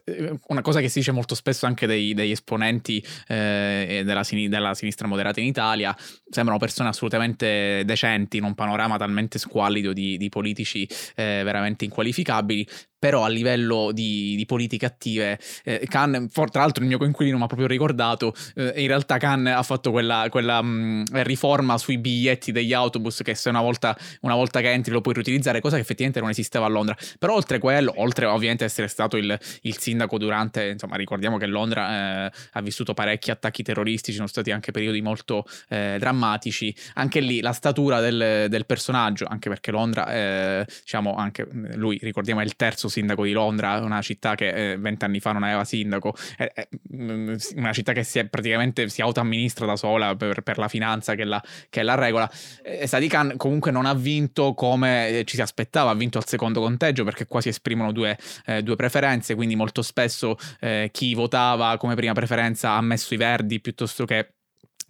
Speaker 5: eh, una cosa che si dice molto spesso anche dei, degli esponenti eh, della, sin- della, sinistra moderata in Italia, sembrano persone assolutamente decenti in un panorama talmente squallido di, di politici eh, veramente inqualificabili, però a livello di, di politiche attive eh, Khan, for, tra l'altro il mio coinquilino mi ha proprio ricordato, eh, in realtà Khan ha fatto quella, quella mh, riforma sui biglietti degli autobus che se una volta, una volta, che entri lo puoi riutilizzare, cosa che effettivamente non esisteva a Londra, però oltre quello, oltre ovviamente ad essere stato il, il sindaco durante, insomma ricordiamo che Londra eh, ha vissuto parecchi attacchi terroristici, sono stati anche periodi molto eh, drammatici, anche lì la statura del, del personaggio, anche perché Londra, eh, diciamo anche lui ricordiamo è il terzo sindaco di Londra, una città che eh, vent'anni fa non aveva sindaco, è mm, una città che si è, praticamente si autoamministra da sola per, per la finanza che la, che la regola. Eh, Sadiq Khan comunque non ha vinto come eh, ci si aspettava, ha vinto al secondo conteggio perché qua si esprimono due, eh, due preferenze, quindi molto spesso eh, chi votava come prima preferenza ha messo i verdi piuttosto che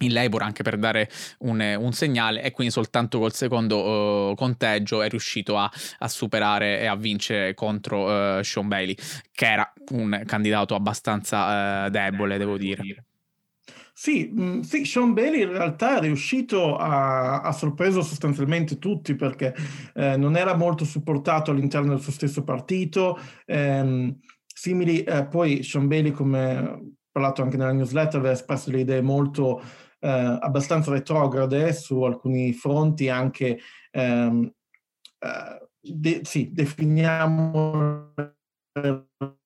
Speaker 5: in Labour anche per dare un, un, segnale e quindi soltanto col secondo uh, conteggio è riuscito a, a, superare e a vincere contro uh, Sean Bailey che era un candidato abbastanza uh, debole devo dire.
Speaker 6: Sì, mh, mm, sì, Sean Bailey in realtà è riuscito a, a sorpreso sostanzialmente tutti perché eh, non era molto supportato all'interno del suo stesso partito. Ehm, simili, eh, poi Sean Bailey, come parlato anche nella newsletter, aveva espresso le idee molto eh, abbastanza retrograde su alcuni fronti, anche ehm, eh, de, sì, definiamo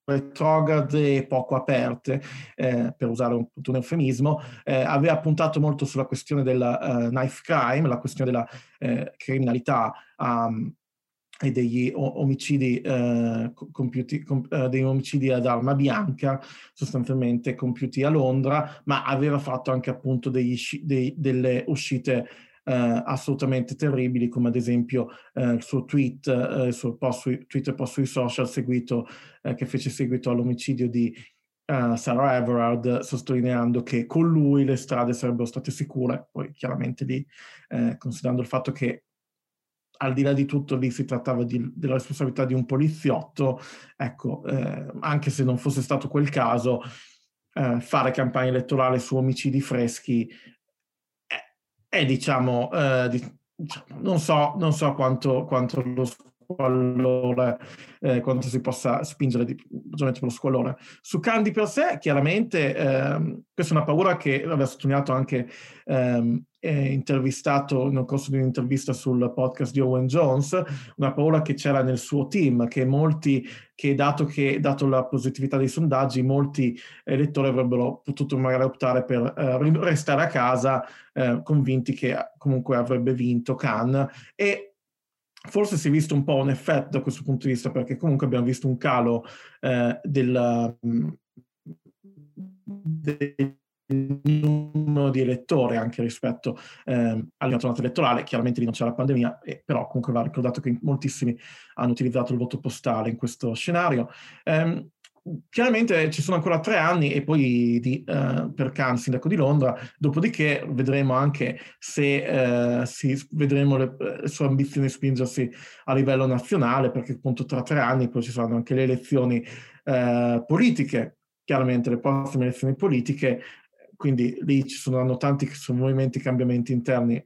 Speaker 6: retrograde e poco aperte, eh, per usare un, un eufemismo, eh, aveva puntato molto sulla questione del uh, knife crime, la questione della eh, criminalità um, e degli omicidi, eh, compiuti, com, eh, degli omicidi ad arma bianca, sostanzialmente compiuti a Londra, ma aveva fatto anche appunto degli, dei, delle uscite eh, assolutamente terribili, come ad esempio eh, il suo tweet, eh, il suo post Twitter post sui social seguito, eh, che fece seguito all'omicidio di uh, Sarah Everard, sottolineando che con lui le strade sarebbero state sicure. Poi chiaramente lì, eh, considerando il fatto che al di là di tutto lì si trattava di, della responsabilità di un poliziotto, ecco, eh, anche se non fosse stato quel caso, eh, fare campagna elettorale su omicidi freschi è, è diciamo, eh, di, diciamo, non so, non so quanto, quanto lo squallore, eh, quanto si possa spingere di, per lo squallore. Su Candy per sé, chiaramente, ehm, questa è una paura che aveva sottolineato anche ehm, intervistato nel corso di un'intervista sul podcast di Owen Jones, una paura che c'era nel suo team, che molti, che dato, che dato la positività dei sondaggi, molti elettori avrebbero potuto magari optare per eh, restare a casa eh, convinti che comunque avrebbe vinto Khan e forse si è visto un po' un effetto da questo punto di vista perché comunque abbiamo visto un calo eh, del, mm, del numero di elettori anche rispetto eh, alla tornata elettorale. Chiaramente lì non c'è la pandemia, eh, però comunque va ricordato che moltissimi hanno utilizzato il voto postale in questo scenario. Eh, chiaramente ci sono ancora tre anni e poi di, uh, per Khan, sindaco di Londra, dopodiché vedremo anche se uh, si, vedremo le, le, sue ambizioni spingersi a livello nazionale, perché appunto tra tre anni poi ci saranno anche le elezioni uh, politiche, chiaramente le prossime elezioni politiche, quindi lì ci saranno tanti movimenti, cambiamenti interni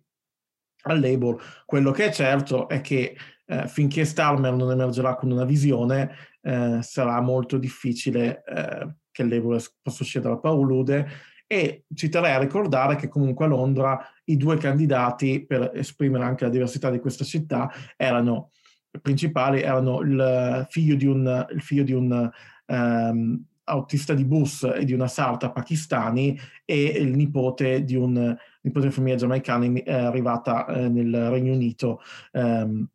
Speaker 6: al Labour. Quello che è certo è che eh, finché Starmer non emergerà con una visione, eh, sarà molto difficile eh, che il Labour possa uscire dalla paulude e ci terrei a ricordare che comunque a Londra i due candidati, per esprimere anche la diversità di questa città, erano principali, erano il figlio di un, figlio di un um, autista di bus e di una sarta pakistani e il nipote di un nipote di famiglia giamaicana eh, arrivata eh, nel Regno Unito ehm,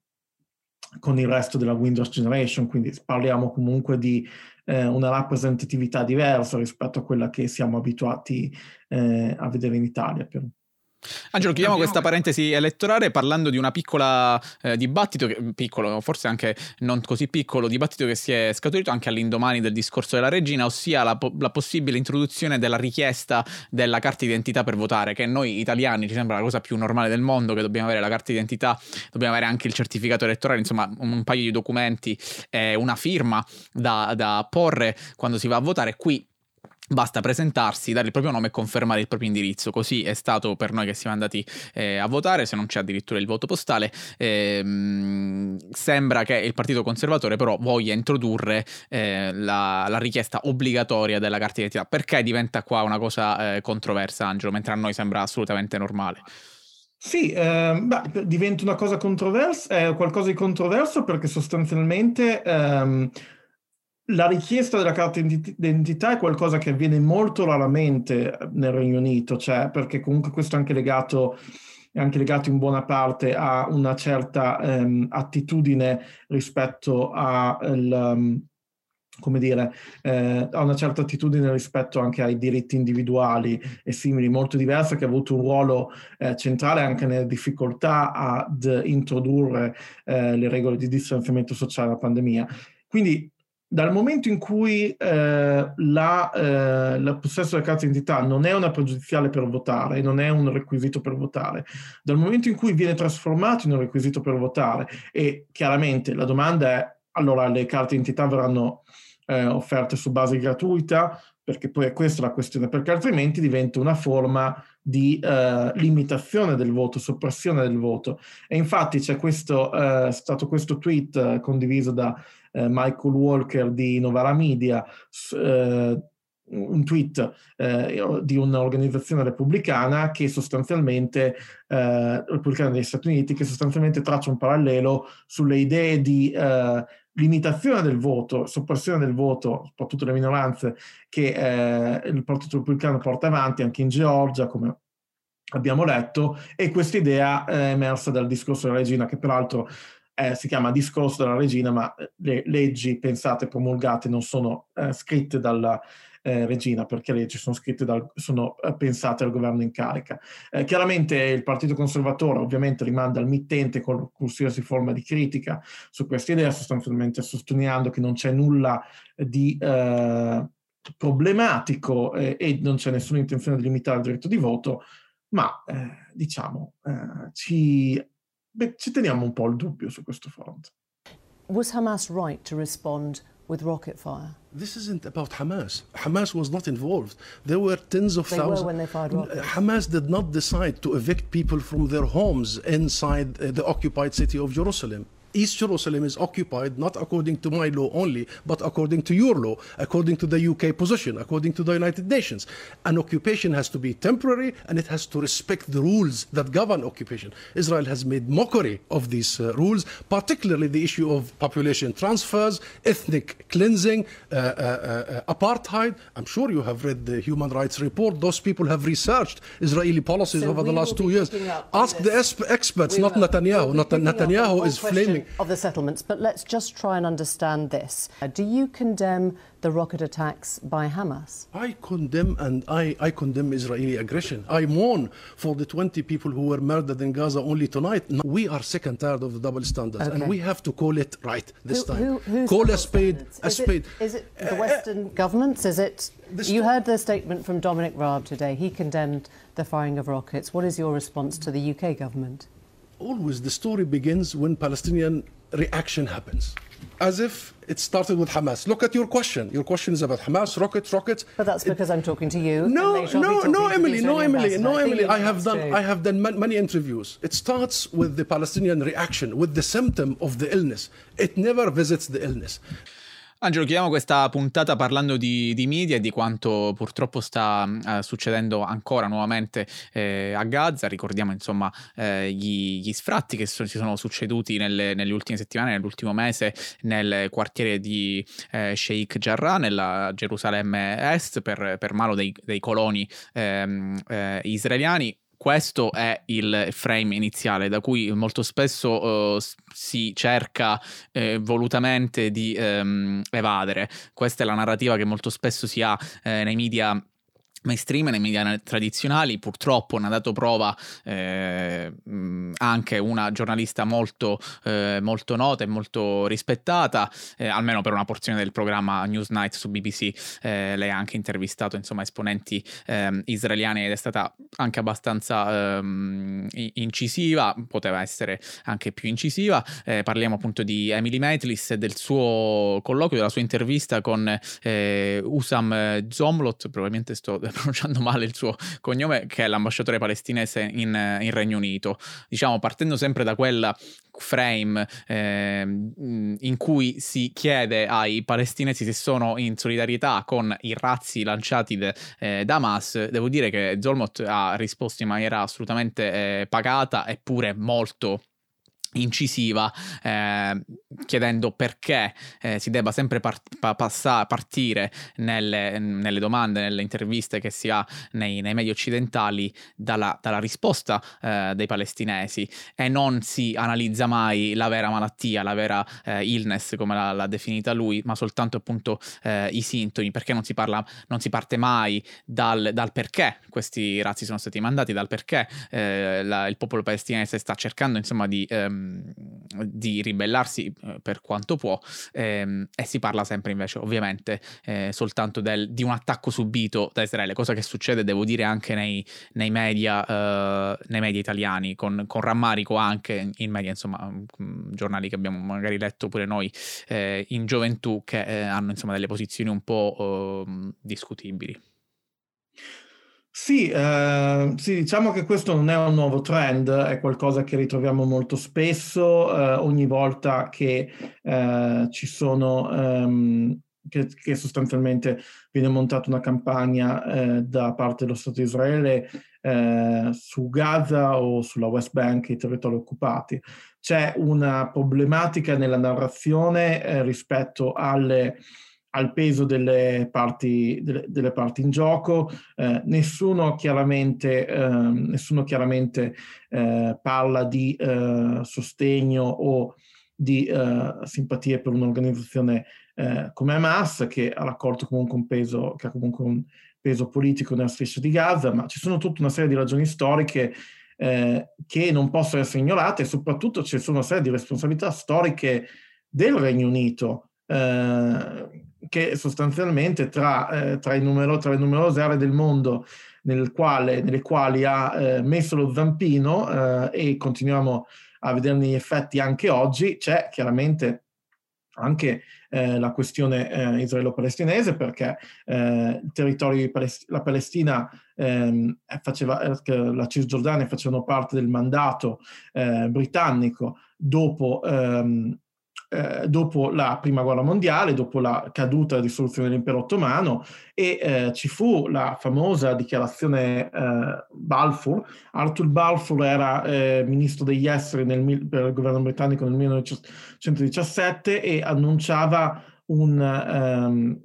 Speaker 6: con il resto della Windows Generation, quindi parliamo comunque di eh, una rappresentatività diversa rispetto a quella che siamo abituati eh, a vedere in Italia. Per...
Speaker 5: Angelo, chiudiamo questa parentesi elettorale parlando di una piccola eh, dibattito, che, piccolo, forse anche non così piccolo, dibattito che si è scaturito anche all'indomani del discorso della regina, ossia la, la possibile introduzione della richiesta della carta d'identità per votare, che a noi italiani ci sembra la cosa più normale del mondo, che dobbiamo avere la carta d'identità, dobbiamo avere anche il certificato elettorale, insomma un paio di documenti, eh, una firma da, da porre quando si va a votare. Qui Basta presentarsi, dare il proprio nome e confermare il proprio indirizzo. Così è stato per noi che siamo andati eh, a votare, se non c'è addirittura il voto postale. Eh, sembra che il Partito Conservatore però voglia introdurre eh, la, la, richiesta obbligatoria della carta d'identità. Perché diventa qua una cosa eh, controversa, Angelo, mentre a noi sembra assolutamente normale?
Speaker 6: Sì, eh, beh, diventa una cosa controversa, è qualcosa di controverso perché sostanzialmente... Ehm, la richiesta della carta d'identità è qualcosa che avviene molto raramente nel Regno Unito, cioè perché comunque questo è anche legato, è anche legato in buona parte a una certa um, attitudine rispetto a il, come dire, eh, ha una certa attitudine rispetto anche ai diritti individuali e simili, molto diversa, che ha avuto un ruolo eh, centrale anche nelle difficoltà ad introdurre eh, le regole di distanziamento sociale alla pandemia. Quindi dal momento in cui eh, la, eh, il possesso della carta d'identità non è una pregiudiziale per votare, non è un requisito per votare, dal momento in cui viene trasformato in un requisito per votare e chiaramente la domanda è allora le carte d'identità verranno eh, offerte su base gratuita, perché poi è questa la questione, perché altrimenti diventa una forma di eh, limitazione del voto, soppressione del voto. E infatti c'è questo, eh, stato questo tweet eh, condiviso da eh, Michael Walker di Novara Media, eh, un tweet eh, di un'organizzazione repubblicana che sostanzialmente, eh, repubblicana degli Stati Uniti, che sostanzialmente traccia un parallelo sulle idee di eh, limitazione del voto, soppressione del voto, soprattutto le minoranze, che eh, il Partito Repubblicano porta avanti anche in Georgia, come abbiamo letto, e questa idea è emersa dal discorso della regina, che peraltro eh, si chiama discorso della regina, ma eh, le leggi pensate promulgate non sono eh, scritte dalla eh, regina, perché le leggi sono scritte dal, sono eh, pensate al governo in carica. Eh, chiaramente il Partito Conservatore ovviamente rimanda al mittente con qualsiasi forma di critica su questa idea, sostanzialmente sottolineando che non c'è nulla di problematico e non c'è nessuna intenzione di limitare il diritto di voto, ma diciamo ci Beh, ci teniamo un po' il dubbio su questo fronte.
Speaker 13: Was Hamas right to respond with rocket fire?
Speaker 4: This isn't about Hamas. Hamas was not involved. There were tens of
Speaker 13: they
Speaker 4: thousands.
Speaker 13: Were when they fired rockets.
Speaker 4: Hamas did not decide to evict people from their homes inside uh, the occupied city of Jerusalem. East Jerusalem is occupied not according to my law only, but according to your law, according to the UK position, according to the United Nations. An occupation has to be temporary and it has to respect the rules that govern occupation. Israel has made mockery of these uh, rules, particularly the issue of population transfers, ethnic cleansing, uh, uh, uh apartheid. I'm sure you have read the Human Rights Report. Those people have researched Israeli policies so over the last two years. Ask the experts, we not Netanyahu. Not Netanyahu is flaming
Speaker 13: of the settlements, but let's just try and understand this. Uh, do you condemn the rocket attacks by Hamas?
Speaker 4: I condemn and I, I condemn Israeli aggression. I mourn for the 20 people who were murdered in Gaza only tonight. We are sick and tired of the double standards, okay. and we have to call it right this
Speaker 13: who,
Speaker 4: time. Who, call a spade a
Speaker 13: is
Speaker 4: spade.
Speaker 13: It, is it the Western uh, governments? Is it? You heard the statement from Dominic Raab today. He condemned the firing of rockets. What is your response to the UK government?
Speaker 4: Always the story begins when Palestinian reaction happens. As if it started with Hamas. Look at your question. Your question is about Hamas, rockets, rockets.
Speaker 13: But that's because it, I'm talking to you.
Speaker 4: No, no, no, Emily, no, Emily, no, Emily. I have done, I have done many interviews. It starts with the Palestinian reaction, with the symptom of the illness. It never visits the illness.
Speaker 5: Angelo, chiudiamo questa puntata parlando di, di, media e di quanto purtroppo sta uh, succedendo ancora nuovamente eh, a Gaza. Ricordiamo insomma eh, gli, gli, sfratti che so, si sono succeduti nelle, nelle, ultime settimane, nell'ultimo mese nel quartiere di eh, Sheikh Jarrah, nella Gerusalemme Est, per, per mano dei, dei coloni ehm, eh, israeliani questo è il frame iniziale da cui molto spesso uh, si cerca eh, volutamente di ehm, evadere. Questa è la narrativa che molto spesso si ha eh, nei media mainstream nei media tradizionali purtroppo ne ha dato prova eh, anche una giornalista molto, eh, molto nota e molto rispettata eh, almeno per una porzione del programma Newsnight su BBC eh, lei ha anche intervistato insomma esponenti ehm, israeliani ed è stata anche abbastanza ehm, incisiva poteva essere anche più incisiva eh, parliamo appunto di Emily Metlis e del suo colloquio della sua intervista con eh, Usam Zomlot probabilmente sto pronunciando male il suo cognome, che è l'ambasciatore palestinese in, in Regno Unito. Diciamo, partendo sempre da quella frame eh, in cui si chiede ai palestinesi se sono in solidarietà con i razzi lanciati de, eh, da Hamas, devo dire che Zolmot ha risposto in maniera assolutamente eh, pagata eppure molto incisiva eh, chiedendo perché eh, si debba sempre part- pa- passa- partire nelle, nelle, domande, nelle interviste che si ha nei, nei media occidentali dalla, dalla risposta eh, dei palestinesi. E non si analizza mai la vera malattia, la vera eh, illness come l'ha, l'ha, definita lui, ma soltanto appunto eh, i sintomi, perché non si, parla, non si parte mai dal, dal, perché questi razzi sono stati mandati, dal perché eh, la, il popolo palestinese sta cercando insomma di ehm, di ribellarsi eh, per quanto può ehm, e si parla sempre invece ovviamente eh, soltanto del, di un attacco subito da Israele, cosa che succede devo dire anche nei, nei, media, eh, nei media, italiani, con, con, rammarico anche in media, insomma, mm, giornali che abbiamo magari letto pure noi eh, in gioventù che eh, hanno insomma delle posizioni un po' ehm, discutibili.
Speaker 6: Sì, eh, sì, diciamo che questo non è un nuovo trend, è qualcosa che ritroviamo molto spesso, eh, ogni volta che eh, ci sono, ehm, che, che, sostanzialmente viene montata una campagna eh, da parte dello Stato di Israele eh, su Gaza o sulla West Bank, i territori occupati. C'è una problematica nella narrazione eh, rispetto alle al peso delle parti, delle, delle parti in gioco. Eh, nessuno chiaramente, eh, nessuno chiaramente eh, parla di eh, sostegno o di eh, simpatie per un'organizzazione eh, come Hamas, che ha raccolto comunque un peso, che ha comunque un peso politico nella striscia di Gaza, ma ci sono tutta una serie di ragioni storiche che non possono essere ignorate e soprattutto ci sono una serie di responsabilità storiche del Regno Unito. Eh, che sostanzialmente tra, eh, tra, numero, tra, le numerose aree del mondo nel quale, nelle quali ha eh, messo lo zampino eh, e continuiamo a vederne gli effetti anche oggi, c'è chiaramente anche eh, la questione eh, israelo-palestinese perché eh, Palest- la Palestina ehm, faceva, la Cisgiordania facevano parte del mandato britannico dopo ehm, eh, dopo la prima guerra mondiale, dopo la caduta e dissoluzione dell'impero ottomano e eh, ci fu la famosa dichiarazione eh, Balfour. Arthur Balfour era eh, ministro degli esteri nel, per il governo britannico nel 1917 e annunciava un... Um,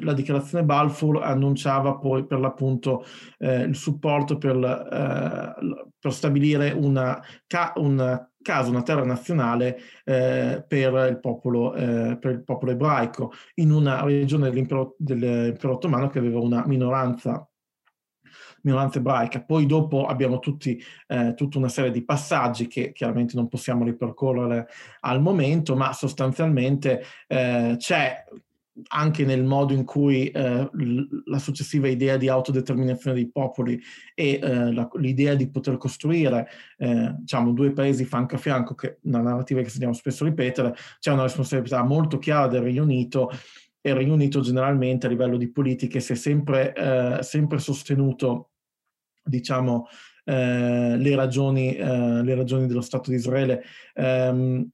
Speaker 6: la dichiarazione Balfour annunciava poi per l'appunto eh, il supporto per, eh, per stabilire una, ca- un caso, una terra nazionale eh, per, il popolo, eh, per, il popolo, ebraico in una regione dell'impero, dell'impero ottomano che aveva una minoranza minoranza ebraica. Poi dopo abbiamo tutti, eh, tutta una serie di passaggi che chiaramente non possiamo ripercorrere al momento, ma sostanzialmente eh, c'è anche nel modo in cui eh, la successiva idea di autodeterminazione dei popoli e eh, la, l'idea di poter costruire eh, diciamo, due paesi fianco a fianco, che una narrativa che sentiamo spesso ripetere, c'è una responsabilità molto chiara del Regno Unito e il Regno Unito generalmente a livello di politiche si è sempre, eh, sempre sostenuto diciamo, eh, le, ragioni, eh, le ragioni dello Stato di Israele. Um,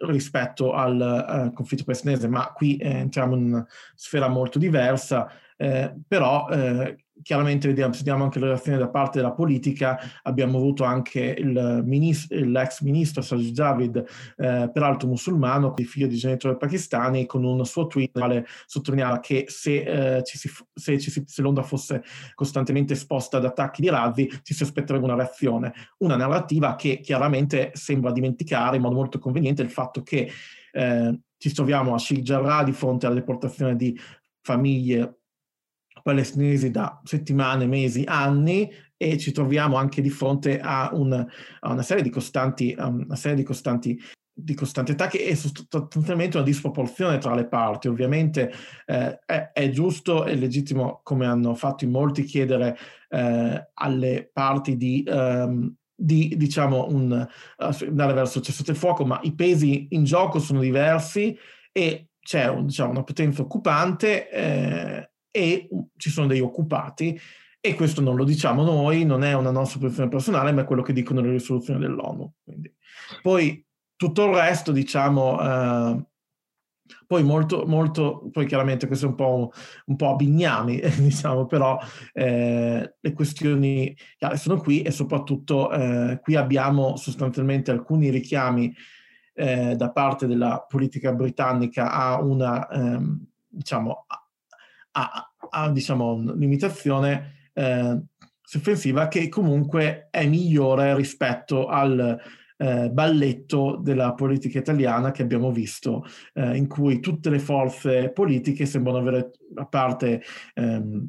Speaker 6: rispetto al uh, conflitto palestinese, ma qui eh, entriamo in una sfera molto diversa, eh, però eh, chiaramente vediamo, vediamo anche le reazioni da parte della politica, abbiamo avuto anche il ministro, l'ex ministro Sajid Javid, eh, peraltro musulmano, figlio di genitori pakistani, con un suo tweet quale sottolineava che se, eh, ci si, se, ci si, se, Londra fosse costantemente esposta ad attacchi di razzi, ci si aspetterebbe una reazione. Una narrativa che chiaramente sembra dimenticare in modo molto conveniente il fatto che eh, ci troviamo a Sheikh Jarrah di fronte alla deportazione di famiglie palestinesi da settimane, mesi, anni e ci troviamo anche di fronte a, un, a una serie di costanti, una serie di costanti di costanti attacchi e sostanzialmente una disproporzione tra le parti. Ovviamente eh, è, è, giusto e legittimo, come hanno fatto in molti, chiedere eh, alle parti di, um, di diciamo, un, uh, andare verso il cessate il fuoco, ma i pesi in gioco sono diversi e c'è un, diciamo, una potenza occupante eh, e ci sono degli occupati e questo non lo diciamo noi, non è una nostra posizione personale, ma è quello che dicono le risoluzioni dell'ONU. Quindi. Poi tutto il resto, diciamo, eh, poi molto, molto, poi chiaramente questo è un po', un po a bignami, diciamo, però eh, le questioni chiare sono qui e soprattutto eh, qui abbiamo sostanzialmente alcuni richiami eh, da parte della politica britannica a una, ehm, diciamo, ha, ha diciamo, un'imitazione eh, sospensiva che comunque è migliore rispetto al eh, balletto della politica italiana che abbiamo visto, eh, in cui tutte le forze politiche sembrano avere, a parte ehm,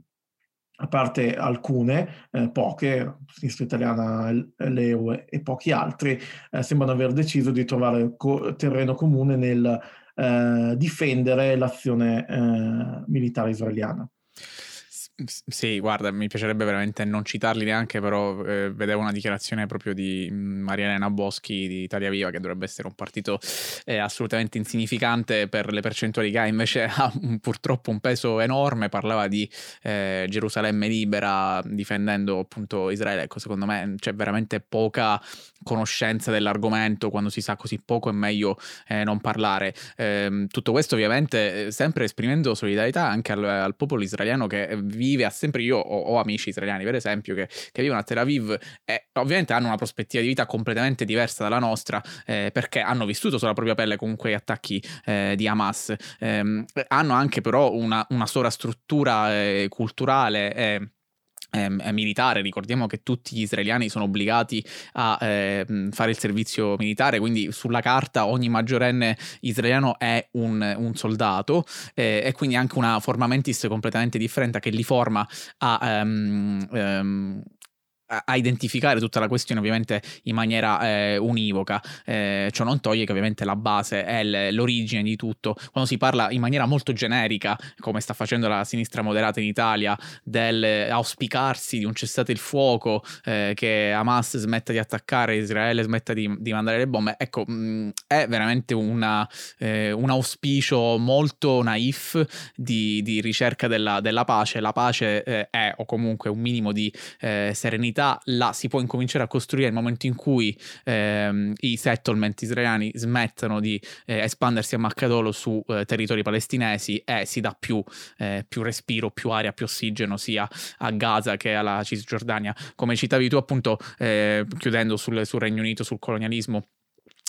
Speaker 6: a parte alcune, eh, poche, Sinistra Italiana, l'EU e pochi altri, eh, sembrano aver deciso di trovare co- terreno comune nel difendere l'azione eh, militare israeliana.
Speaker 5: Sì, guarda, mi piacerebbe veramente non citarli neanche, però eh, vedevo una dichiarazione proprio di mm, Maria Elena Boschi di Italia Viva, che dovrebbe essere un partito eh, assolutamente insignificante per le percentuali che ha, invece ha un, purtroppo un peso enorme, parlava di eh, Gerusalemme libera difendendo appunto Israele, ecco secondo me c'è veramente poca conoscenza dell'argomento, quando si sa così poco è meglio eh, non parlare. Ehm, tutto questo ovviamente eh, sempre esprimendo solidarietà anche al, al popolo israeliano che vive vive, ha sempre io ho, ho amici israeliani per esempio che, che, vivono a Tel Aviv e ovviamente hanno una prospettiva di vita completamente diversa dalla nostra eh, perché hanno vissuto sulla propria pelle comunque gli attacchi eh, di Hamas, eh, hanno anche però una, una sovrastruttura eh, culturale Ehm, militare, ricordiamo che tutti gli israeliani sono obbligati a eh, fare il servizio militare, quindi sulla carta ogni maggiorenne israeliano è un, un soldato eh, e quindi anche una forma mentis completamente differente che li forma a um, um, a identificare tutta la questione ovviamente in maniera eh, univoca. Eh, ciò non toglie che ovviamente la base è l'origine di tutto. Quando si parla in maniera molto generica, come sta facendo la sinistra moderata in Italia, del auspicarsi di un cessate il fuoco, eh, che Hamas smetta di attaccare, Israele smetta di, di mandare le bombe, ecco, mh, mm, è veramente una, eh, un auspicio molto naif di, di ricerca della, della, pace. La pace eh, è, o comunque un minimo di eh, serenità realtà la si può incominciare a costruire nel momento in cui ehm, i settlement israeliani smettono di eh, espandersi a maccadolo su eh, territori palestinesi e si dà più, eh, più, respiro, più aria, più ossigeno sia a Gaza che alla Cisgiordania. Come citavi tu appunto eh, chiudendo sul, sul Regno Unito, sul colonialismo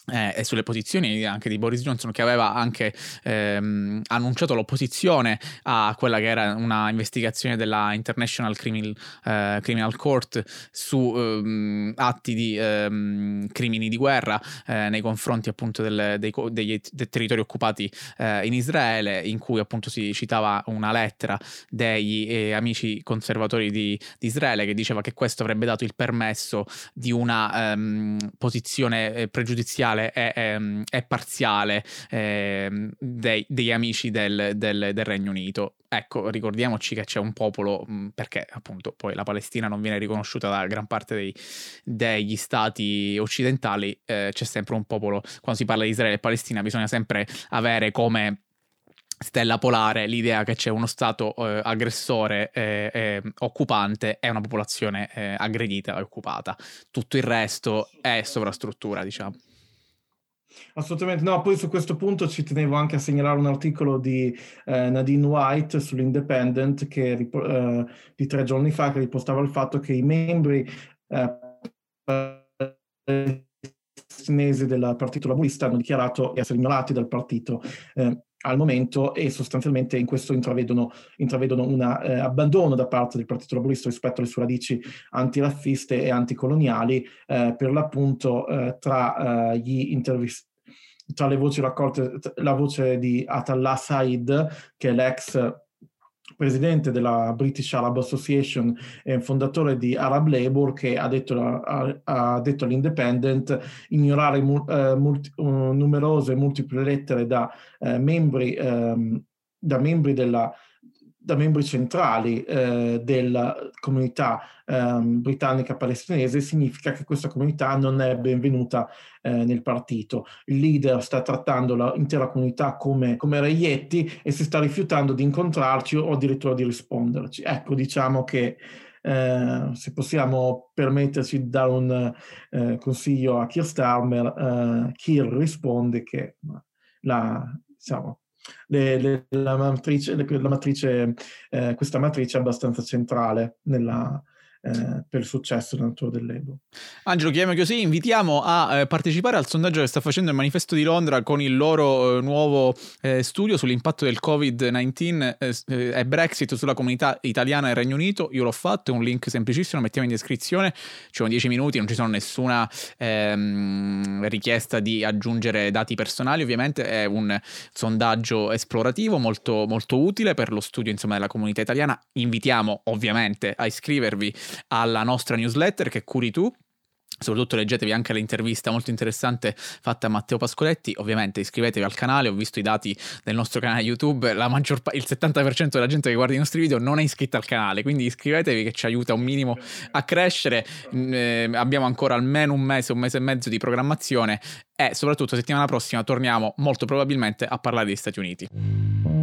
Speaker 5: eh, e sulle posizioni anche di Boris Johnson che aveva anche ehm, annunciato l'opposizione a quella che era una investigazione della International Criminal, eh, Criminal Court su ehm, atti di ehm, crimini di guerra eh, nei confronti appunto del, dei, dei, dei, territori occupati eh, in Israele in cui appunto si citava una lettera degli eh, amici conservatori di, di, Israele che diceva che questo avrebbe dato il permesso di una ehm, posizione eh, parziale è, è, è parziale eh, dei, degli amici del, del, del, Regno Unito. Ecco, ricordiamoci che c'è un popolo, perché appunto poi la Palestina non viene riconosciuta da gran parte dei, degli stati occidentali, eh, c'è sempre un popolo, quando si parla di Israele e Palestina bisogna sempre avere come stella polare l'idea che c'è uno Stato eh, aggressore eh, eh, occupante e una popolazione eh, aggredita e occupata. Tutto il resto è sovrastruttura, diciamo.
Speaker 6: Assolutamente. No, poi su questo punto ci tenevo anche a segnalare un articolo di eh, Nadine White sull'Independent che, eh, di tre giorni fa che ripostava il fatto che i membri eh, palestinesi del Partito Laburista hanno dichiarato di essere ignorati dal partito eh, al momento e sostanzialmente in questo intravedono, intravedono un eh, abbandono da parte del Partito Laburista rispetto alle sue radici antirazziste e anticoloniali, eh, per l'appunto eh, tra eh, gli intervistati tra le voci raccolte, la voce di Atallah Said, che è l'ex presidente della British Arab Association e fondatore di Arab Labour, che ha detto, ha, ha detto all'Independent ignorare uh, multi, uh, numerose multiple lettere da, uh, membri, um, da membri della da membri centrali eh, della comunità eh, britannica palestinese significa che questa comunità non è benvenuta eh, nel partito. Il leader sta trattando l'intera comunità come, come reietti e si sta rifiutando di incontrarci o addirittura di risponderci. Ecco, diciamo che eh, se possiamo permetterci di dare un eh, consiglio a Keir Starmer, eh, Keir risponde che la, diciamo, le, le, la matrice, la matrice eh, questa matrice è abbastanza centrale nella, eh, per il successo del natore del Labour.
Speaker 5: Angelo, chiamiamo così, invitiamo a eh, partecipare al sondaggio che sta facendo il Manifesto di Londra con il loro eh, nuovo eh, studio sull'impatto del Covid-19 eh, eh, e Brexit sulla comunità italiana e Regno Unito. Io l'ho fatto, è un link semplicissimo, lo mettiamo in descrizione, ci sono 10 minuti, non ci sono nessuna ehm, richiesta di aggiungere dati personali, ovviamente è un sondaggio esplorativo molto, molto utile per lo studio insomma, della comunità italiana. Invitiamo ovviamente a iscrivervi alla nostra newsletter che curi tu Soprattutto leggetevi anche l'intervista molto interessante fatta a Matteo Pascoletti. Ovviamente iscrivetevi al canale, ho visto i dati del nostro canale YouTube, maggior il 70% della gente che guarda i nostri video non è iscritta al canale, quindi iscrivetevi che ci aiuta un minimo a crescere. Eh, abbiamo ancora almeno un mese, un mese e mezzo di programmazione e soprattutto settimana prossima torniamo molto probabilmente a parlare degli Stati Uniti.